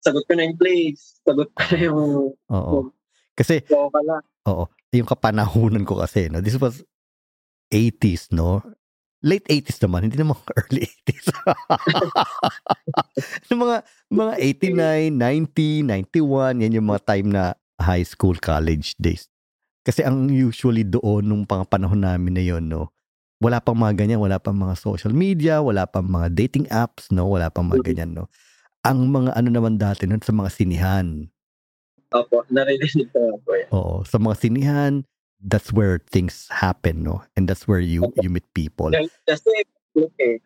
sagot ko na yung place, sagot ko na yung Oo. Kasi, go ka lang. oo, yung kapanahunan ko kasi, no, this was 80s, no? Late 80s naman, hindi naman (laughs) early 80s. (laughs) yung mga, mga 89, 90, 91, yan yung mga time na high school, college days. Kasi ang usually doon, nung pang panahon namin na yon no, wala pang mga ganyan, wala pang mga social media, wala pang mga dating apps, no, wala pang mga ganyan, no. Ang mga ano naman dati nun sa mga sinihan, Opo, narinig ko po yan. Oo, sa mga sinihan, that's where things happen, no? And that's where you you meet people. Kasi, eh.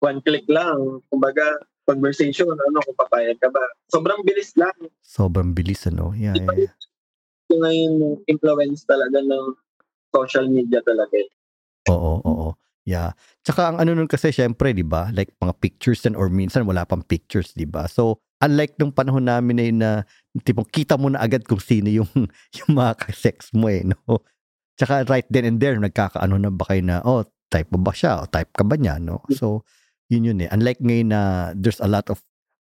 One click lang. Kumbaga, conversation, ano, kung papayag ka ba. Sobrang bilis lang. Sobrang bilis, ano? Yeah, yeah, yeah. Ito ngayon yung influence talaga ng social media talaga. eh. Oo, oo. Yeah. Tsaka ang ano nun kasi, syempre, di ba? Like, mga pictures and or minsan wala pang pictures, di ba? So, unlike nung panahon namin na yun na, tipong kita mo na agad kung sino yung, (laughs) yung mga sex mo eh, no? Tsaka right then and there, nagkakaano na ba kayo na, oh, type mo ba siya? O type ka ba niya, no? So, yun yun eh. Unlike ngayon na there's a lot of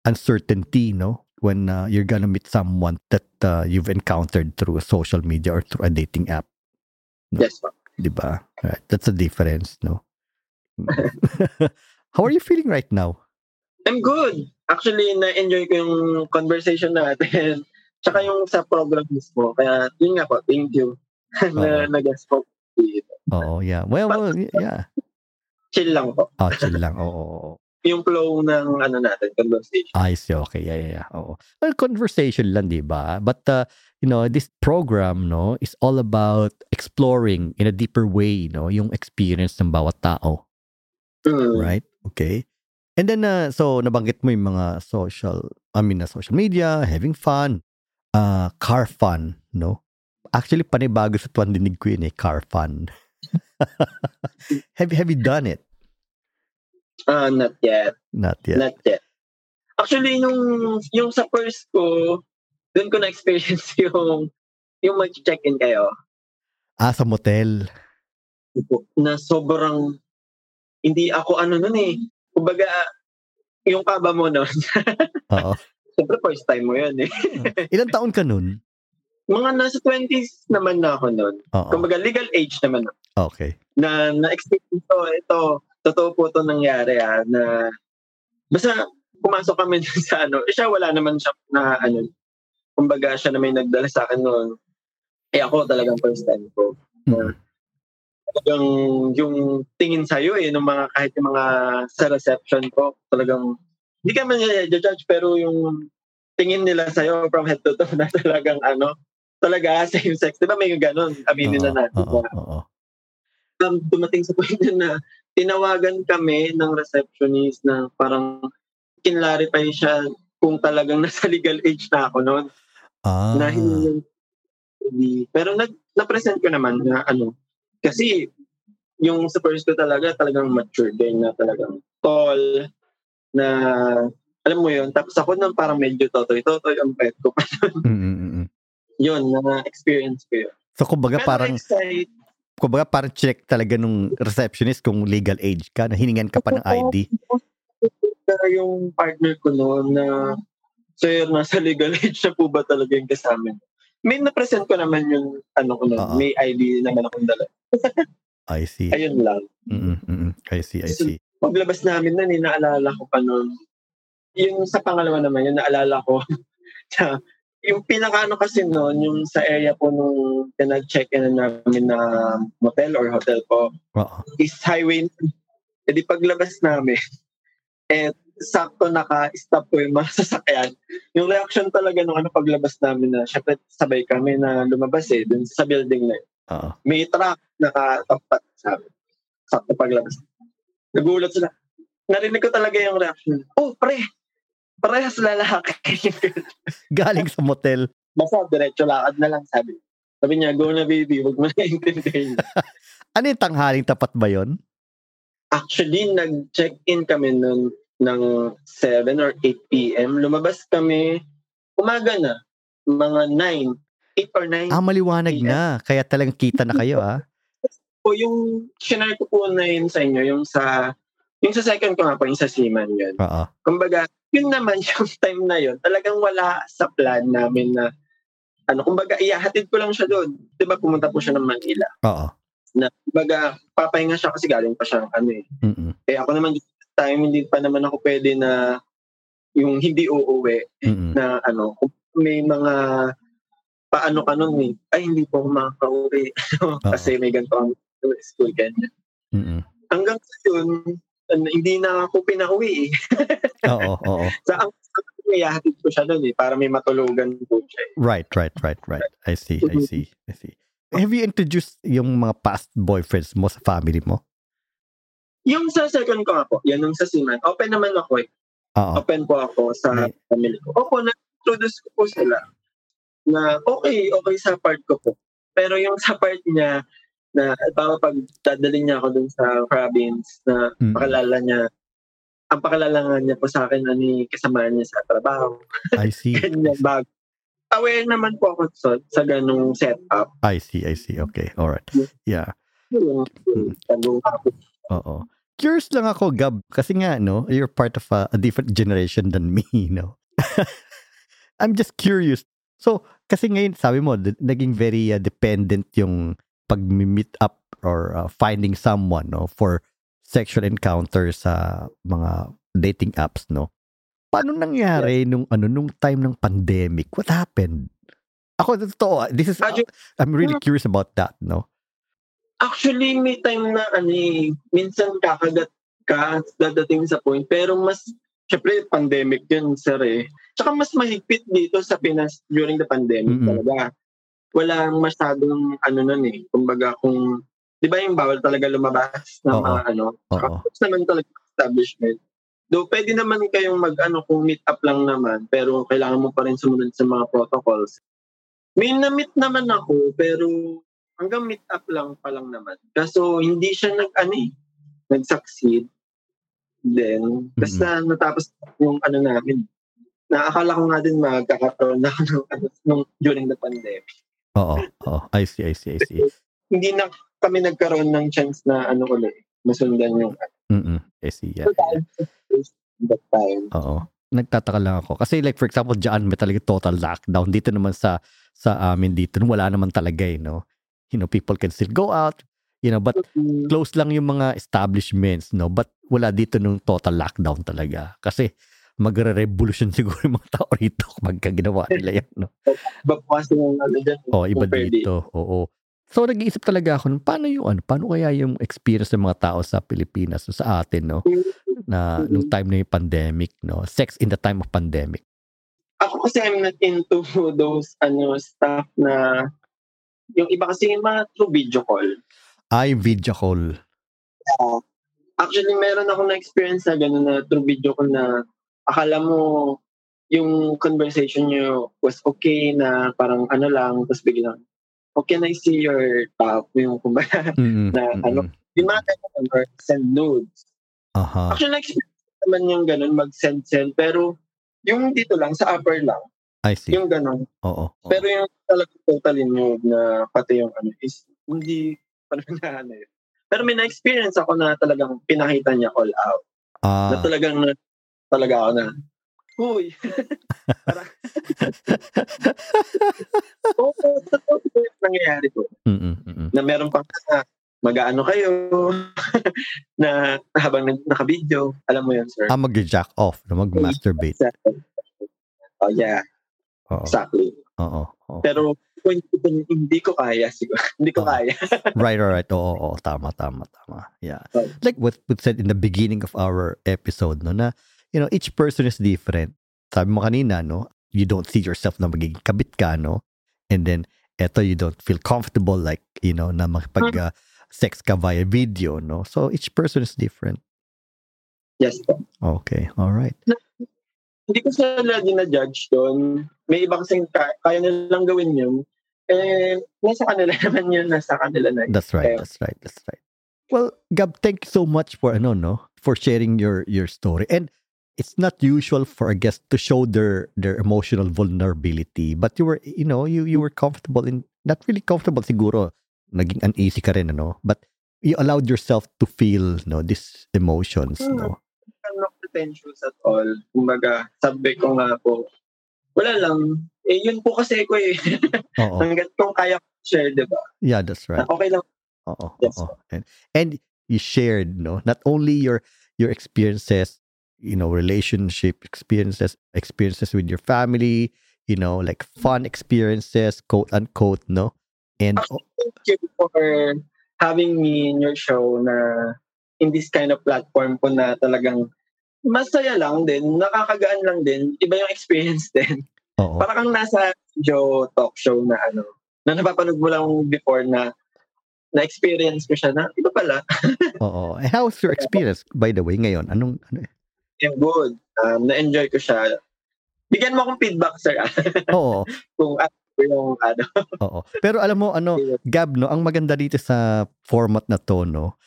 uncertainty, no? When uh, you're gonna meet someone that uh, you've encountered through a social media or through a dating app, Yes, po. di ba? Right. That's a difference, no? (laughs) (laughs) How are you feeling right now? I'm good. Actually, na-enjoy ko yung conversation natin. (laughs) Tsaka yung sa program mismo. Kaya, yun nga po, thank you. Na Oo. nag-guest po dito. Oo, yeah. Well, well, yeah. Chill lang po. Oh, chill lang. Oo, oo, oo. Yung flow ng ano natin, conversation. I see. Okay. Yeah, yeah, yeah. Oo. Well, conversation lang, di ba? But, uh, you know, this program, no, is all about exploring in a deeper way, no, yung experience ng bawat tao. Mm. Right? Okay? And then, uh, so nabanggit mo yung mga social, I mean, na social media, having fun, uh, car fun, no? Actually, panibago sa tuwan dinig ko yun eh, car fun. (laughs) have, have you done it? Uh, not yet. Not yet. Not yet. Actually, yung, yung sa first ko, doon ko na-experience (laughs) yung, yung mag-check-in kayo. Ah, sa motel. Na sobrang, hindi ako ano nun eh. Kumbaga, yung kaba mo nun. (laughs) Oo. Siyempre, first time mo yun eh. Ilan taon ka nun? Mga nasa 20s naman na ako. Oo. Kumbaga, legal age naman. Okay. Na, na-experience ko, ito, totoo po ito nangyari ah, na basta pumasok kami (laughs) sa ano, eh, siya wala naman siya na ano, kumbaga siya na may nagdala sa akin noon. Eh ako talagang first time ko. Mm. Talagang yung tingin sa'yo eh, ng mga kahit yung mga sa reception ko, talagang hindi ka man judge pero yung tingin nila sa'yo from head to toe (laughs) na talagang ano, talaga (laughs) same sex. Di ba may ganun? Aminin na natin. Oo, na, oo. um, dumating sa point na tinawagan kami ng receptionist na parang kinlarify siya kung talagang (laughs) nasa legal age na ako noon. Ah. Na hindi. Pero nag, na-present ko naman na ano, kasi yung sa first ko talaga, talagang mature din na talagang tall, na alam mo yun, tapos ako nang parang medyo totoy-totoy ang pet ko pa Mm, yun, na-experience ko yun. So, kumbaga Pero parang, excite, kumbaga parang check talaga nung receptionist kung legal age ka, na hiningan ka pa ng ID. Pero yung partner ko noon na sir, nasa legal (laughs) age na po ba talaga yung kasama? May na-present ko naman yung ano ko noon. Oo. May ID naman akong dala. (laughs) I see. Ayun lang. Mm, mm, mm. I see, I see. Paglabas namin na, naalala ko pa noon. Yung sa pangalawa naman, yung naalala ko. (laughs) yung pinakaano kasi noon, yung sa area po nung pinag-check-in namin na motel or hotel po, Oo. is highway. E di paglabas namin, eh, sakto naka-stop po yung mga (laughs) sasakyan. Yung reaction talaga nung ano paglabas namin na, syempre sabay kami na lumabas eh, dun sa building na yun. Oo. May truck nakatapat sa amin. Sakto paglabas. Nagulat sila. Narinig ko talaga yung reaction. Oh, pre! Parehas lalaki. (laughs) Galing sa motel. Basta diretso lakad na lang sabi. Sabi niya, go na baby, wag mo na intindihin. (laughs) Ano yung tanghaling tapat ba yon? Actually, nag-check-in kami noon ng 7 or 8 p.m. Lumabas kami, umaga na, mga 9, 8 or 9. Ah, maliwanag Yes. na. Kaya talagang kita na kayo, ah. (laughs) po yung shinare ko po na yun sa inyo, yung sa, yung sa second ko nga po, yung sa Seaman yun. Oo. Kumbaga, yun naman (laughs) yung time na yun, talagang wala sa plan namin na, ano, kumbaga, iyahatid ko lang siya doon. Di ba, pumunta po siya ng Manila. Oo. Na, kumbaga, papahinga siya kasi galing pa siya, ano eh, Mm, Eh ako naman time hindi pa naman ako pwede na yung hindi uuwi mm, na ano may mga paano ka nun eh ay hindi po ako makakauwi (laughs) kasi may ganito ang school ganyan. mm. Hanggang sa yun hindi na ako pinauwi eh. (laughs) Oo, oo. Sa ang iyahatid ko siya doon eh para may matulugan po siya eh. Right, right, right, right. I see, I see, I see. Have you introduced yung mga past boyfriends mo sa family mo? Yung sa second ko po, yan yung sa Siman, open naman ako eh. Oo. open po ako sa May- family ko. Opo, na-introduce ko po sila na okay, okay sa part ko po. Pero yung sa part niya, na para pag dadalhin niya ako dun sa province na Mm. pakilala niya, ang pakilala nga niya po sa akin na ni kasama niya sa trabaho. I see. (laughs) Ganyan, bago. Aware naman po ako sa, sa ganung setup. I see, I see. Okay, all right. Yeah. Yung, Mm. Oo. Curious lang ako, Gab, kasi nga, no, you're part of a, a different generation than me, (laughs) no? I'm just curious. So, kasi ngayon, sabi mo, naging very uh, dependent yung pag-meet up or uh, finding someone, no, for sexual encounters sa mga dating apps, no? Paano nangyari nung ano nung time ng pandemic? What happened? Ako totoo, ah, this is Actually- I'm really curious about that, no? Actually, may time na ano eh, minsan kakagat ka at dadating sa point. Pero mas, syempre, pandemic yun, sir eh. Tsaka mas mahigpit dito sa Pinas during the pandemic Mm-mm. talaga. Walang masyadong ano nun eh. Kumbaga kung, di ba yung bawal talaga lumabas na Oo. mga ano. Oo. Naman talaga establishment. Though pwede naman kayong mag-ano kung meet up lang naman, pero kailangan mo pa rin sumunod sa mga protocols. May na-meet naman ako, pero hanggang meet up lang pa lang naman. Kaso hindi siya nag, ano eh, nag-succeed. Then, basta natapos yung ano namin. Naakala ko nga din magkakaroon na ng, ano, nung, during the pandemic. Oo, oo. I see, I see, I see. (laughs) hindi na kami nagkaroon ng chance na ano ulit, masundan yung Mm I see, yeah. that time. Oo. Nagtataka lang ako. Kasi like for example, dyan may talaga total lockdown. Dito naman sa sa amin dito, wala naman talaga eh, no? You know, people can still go out, you know, but Mm, close lang yung mga establishments, no? But wala dito nung total lockdown talaga. Kasi magre-revolution (laughs) siguro yung mga tao rito kapag ginawa nila yan, no? Kasi yung ano dyan. Oh, iba dito. Oo. So nag-iisip talaga ako, paano yung ano, paano kaya yung experience ng mga tao sa Pilipinas, sa atin, no? Na nung time na yung pandemic, no? Sex in the time of pandemic. Ako kasi I'm not into (laughs) those ano stuff na yung iba kasi yung mga through video call. Ay, video call. Actually, meron ako na experience na gano'n na through video call na akala mo yung conversation nyo was okay na parang ano lang, tapos biglang, okay na I see your top, yung kumbaga, (laughs) Mm-mm, Na ano? yung mga ganun, or send nudes. Aha. Actually, na-experience naman yung ganun, mag-send-send, pero yung dito lang, sa upper lang, I see. yung ganun. Oo. oo. Pero yung talagang totally nude na pati yung ano is, hindi pa (laughs) naman na ano yun. Pero may na-experience ako na talagang pinakita niya all out. Na Ah, talagang na, talaga ako na, Uy! (laughs) Parang, (laughs) Oo, totoo po yung nangyayari ko. mm-mm. Na meron pang na mag-ano kayo (laughs) na habang naka-video. Alam mo yun, sir. Ah, mag-jack off, no? mag-masturbate. Oh, yeah, Oo. exactly. Oo. oo. Pero kung hindi ko kaya, siguro. hindi ko Oo. kaya. Right, all right. Oo, oo, tama, tama, tama. Yeah. Right. Like what we said in the beginning of our episode, no, na, you know, each person is different. Sabi mo kanina, no, you don't see yourself na magiging kabit ka, no? And then, eto, you don't feel comfortable like, you know, na makipag uh, sex ka via video, no? So, each person is different. Yes po. Okay, all right. Hindi ko sila dinajudge doon. May iba kasing ka- kaya nilang gawin yun. Eh, nasa kanila (laughs) naman yun. Nasa kanila na. That's right. That's right. That's right. Well, Gab, thank you so much for ano no for sharing your your story. And it's not usual for a guest to show their their emotional vulnerability, but you were you know you you were comfortable in not really comfortable siguro naging uneasy ka rin ano but you allowed yourself to feel no these emotions no I'm not pretentious at all. Kumbaga, sabi ko nga po, wala lang. Eh, yun po kasi ko eh. (laughs) Hanggat kung kaya ko share, di ba? yeah that's right Okay lang. Oo, Yes. And, and you shared, no, not only your your experiences, you know, relationship experiences, experiences with your family, you know, like fun experiences, quote unquote, no, and oh, Thank you for having me in your show na in this kind of platform po na talagang masaya lang din, nakakagaan lang din, iba yung experience (laughs) din. oo, Para kang nasa Joe talk show na ano, na napapanood mo lang before na na-experience ko siya na, iba pala, (laughs) oo. How's your experience, by the way, ngayon? Anong, ano, yung good. Um, na-enjoy ko siya. Bigyan mo akong feedback, sir, (laughs) oo, kung ano yung ano. oo. Pero alam mo, ano, Gab, no, ang maganda dito sa format na to, no,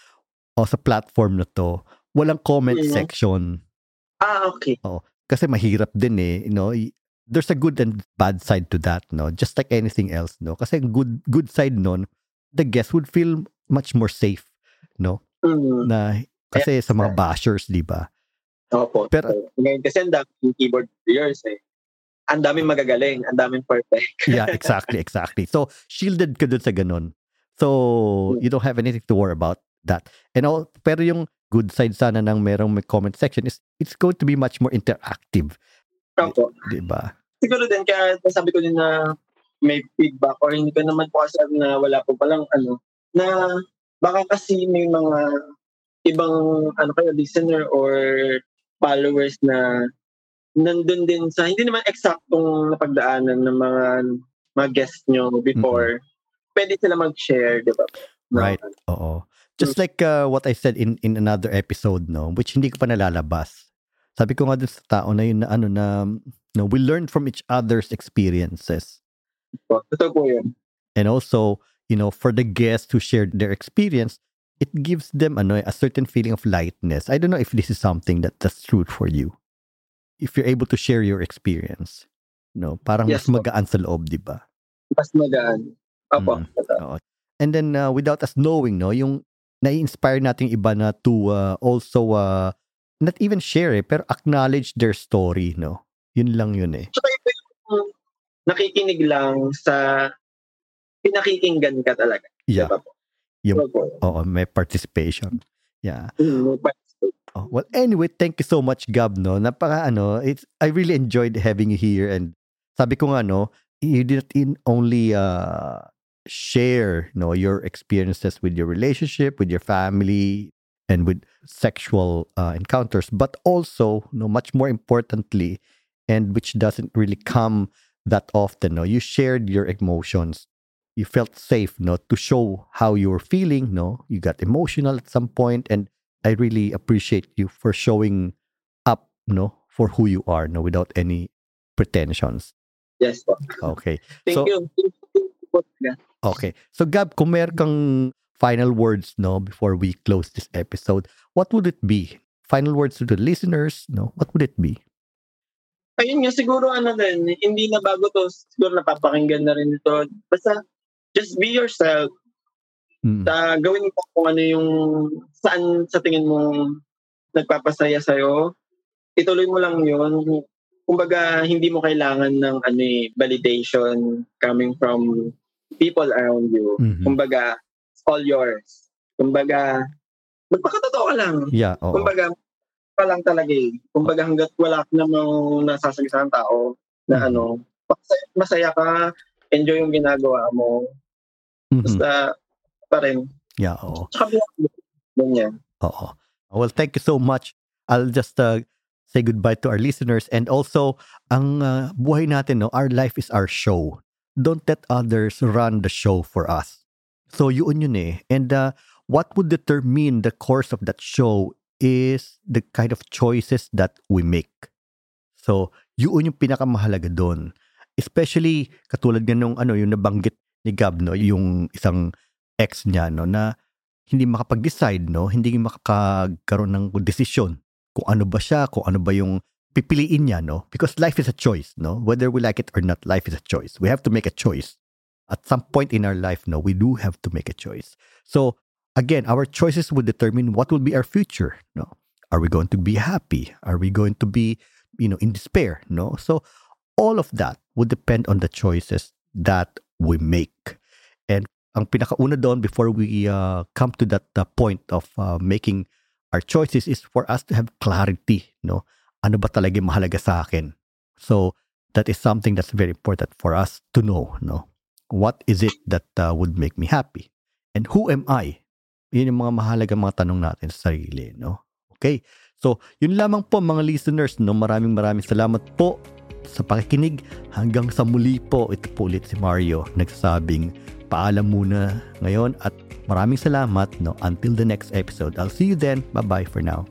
o sa platform na to, walang comment Mhm. section. Ah, okay. kasi mahirap din eh, you know, there's a good and bad side to that, no? Just like anything else, no? Kasi good good side nun, the guest would feel much more safe, no? Mm. Na kasi sa mga bashers, di ba? Opo. Pero- ngayon kasi ang daming keyboard players eh. Ang daming magagaling, ang daming perfect. (laughs) Yeah, exactly, exactly. So, shielded ka dun sa ganun. So, you don't have anything to worry about that. And all, pero yung good side sana ng merong may comment section is it's going to be much more interactive, Opo. di ba? Siguro din, kaya sabi ko din na may feedback or hindi ko naman po kasi na wala po palang ano, na baka kasi may mga ibang ano kayo, listener or followers na nandun din sa, hindi naman eksaktong napagdaanan ng mga mga guest nyo before, pwede sila mag-share, di ba? Right. Oo. Just like uh, what I said in in another episode, no, which hindi ko pa nalalabas. Sabi ko nga dun sa tao na yun na ano na no, we learn from each other's experiences. Totoo po yun. And also, you know, for the guests who shared their experience, it gives them ano, a certain feeling of lightness. I don't know if this is something that that's true for you. If you're able to share your experience. No, parang Yes mas magaan sa loob, di ba? Mas magaan. Opo. Mm. Oo. And then uh, without us knowing, no, yung nai-inspire natin iba na to uh, also uh, not even share eh, pero acknowledge their story, no? Yun lang yun eh. Tsaka iba yung nakikinig lang sa pinakikinggan ka talaga. Yeah. Diba po? Yung- Opo. Oo, may participation. Yeah. Mm, Oh, well, anyway, thank you so much, Gab. No, napaka ano, it's I really enjoyed having you here, and sabi ko nga no, you didn't only uh, share no your experiences with your relationship, with your family, and with sexual uh, encounters, but also no much more importantly, and which doesn't really come that often. No, you shared your emotions. You felt safe, no, to show how you were feeling. No, you got emotional at some point, and I really appreciate you for showing up, no, for who you are, no, without any pretensions. Yes po. Okay. Thank So- you. Okay. So Gab, kung meron kang final words, no, before we close this episode, what would it be? Final words to the listeners, no? What would it be? Ayun nga, siguro ano din, hindi na bago to, siguro napapakinggan na rin ito. Basta, just be yourself. Mm. Ta, gawin mo kung ano yung, saan sa tingin mo nagpapasaya sa'yo. Ituloy mo lang yun. Kumbaga, hindi mo kailangan ng ano eh, validation coming from people around you. Mhm. Kumbaga, it's all yours. Kumbaga, magpakatotoo ka lang. Yeah, oo. Kumbaga, pa lang talaga eh. Kumbaga hanggat wala ka namang nasasagisang tao na Mhm. ano, masaya, masaya ka, enjoy yung ginagawa mo. Mhm. Basta pa rin. Yeah, oo. Ganyan. Oo. Well, thank you so much. I'll just uh, say goodbye to our listeners and also ang uh, buhay natin no, our life is our show. Don't let others run the show for us. So yun yun eh. And uh, what would determine the course of that show is the kind of choices that we make. So yun yung pinakamahalaga doon. Especially katulad nga nung ano yung nabanggit ni Gab no, yung isang ex niya no na hindi makapag-decide, no? Hindi makakaroon ng desisyon kung ano ba siya, kung ano ba yung pipiliin niya, no? Because life is a choice, no? Whether we like it or not, life is a choice. We have to make a choice. At some point in our life, no, we do have to make a choice. So, again, our choices will determine what will be our future, no? Are we going to be happy? Are we going to be, you know, in despair, no? So, all of that would depend on the choices that we make. And ang pinakauna doon before we uh, come to that uh, point of uh, making our choices is for us to have clarity, no? Ano ba talaga mahalaga sa akin? So, that is something that's very important for us to know, no? What is it that uh, would make me happy? And who am I? Yun yung mga mahalaga mga tanong natin sa sarili, no? Okay? So, yun lamang po mga listeners, no? Maraming maraming salamat po sa pakikinig. Hanggang sa muli po, ito po ulit si Mario, nagsasabing paalam muna ngayon at maraming salamat no until the next episode. I'll see you then. Bye-bye for now.